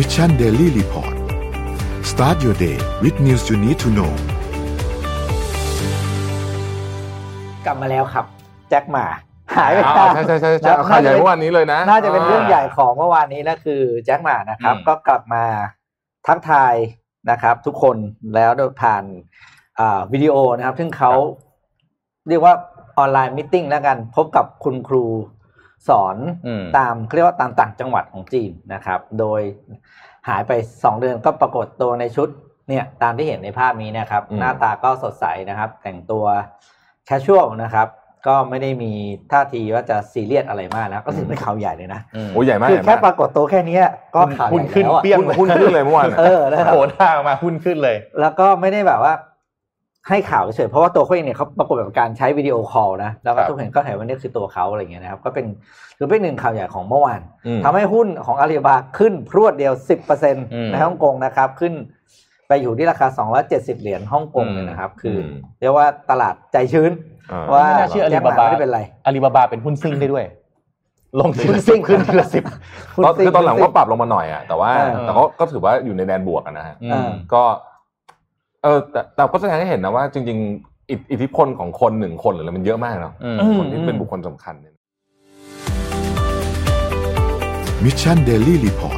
Mission Daily Report start your day with news you need to know กลับมาแล้วครับ แจ็คหม่าหายไปอ่านานใช่ใช่ใช่ใช่เอาข่าวใหญ่เมื่อวานนี้เลยนะ น่าจะเป็นเรื่องใหญ่ของเมื่อวานนี้แล้วคือแจ็คหม่านะครับอืมก็กลับมาทักทายนะครับ ทุกคนแล้วโดยผ่านอ่าวิดีโอนะครับ ซึ่งเขาเรียกว่า online meeting แล้วกัน พบกับคุณครู สอนอืมตามเขาเรียกว่าตามต่างจังหวัดของจีนนะครับ โดยหายไปสองเดือนก็ปรากฏตัวในชุดเนี่ยตามที่เห็นในภาพนี้นะครับอืมหน้าตาก็สดใสนะครับ แต่งตัว casual นะครับ ก็ไม่ได้มีท่าทีว่าจะซีเรียสอะไรมากนะ ก็ถือเป็นข่าวใหญ่เลยนะโอ้ใหญ่มากคือใหญ่แค่มากปรากฏตัวแค่เนี้ยก็ข่าวใหญ่ หุ้นขึ้นแล้วอะเปี้ยงหุ้นหุ้นขึ้นเลยเมื่อวานเออนะครับโผล่ท่ามาหุ้นขึ้นเลย แล้วก็ไม่ได้แบบว่า ให้ข่าวเฉยๆเพราะว่าตัวเขาเองเนี่ยเขาปรากฏแบบการใช้ video call นะแล้วก็ครับทุกคนก็เห็นว่านี่คือตัวเขาอะไรเงี้ยนะครับก็เป็นหรือเป็นหนึ่งข่าวใหญ่ของเมื่อวานอืมทำให้หุ้นของอาลีบาบาขึ้นพรวดเดียว 10%มในฮ่องกงนะครับขึ้นไปอยู่ที่ราคา 270 เหรียญฮ่องกงเลยนะครับ คืออมเรียกว่าตลาดใจชื้นอ่าว่าไม่น่าเชื่ออาลีแจ็คหบาบาไม่ได้เป็นไรอาลีบาบาเป็นหุ้นซิ่งได้ด้วย ลงทีหุ้นละซิ่สิงบขึ้นทีละสิบหุ้นตอนซิ่คือตอนหลังหุ้ก็ซิ่ปรับลงมาหน่อยอะแต่ว่าเออแต่ก็ก็ถือว่าอยู่ในแดนบวกอะนะฮะอืมอ่าก็ เออแต่แต่ก็แสดงให้เห็นนะว่าจริงๆอิทอิทธิพลของคนหนึ่งคนหรืออะไรมันเยอะมากเนาะอืมคนที่เป็นบุคคลสำคัญเนี่ยมิชชันเดลี่รีพอร์ต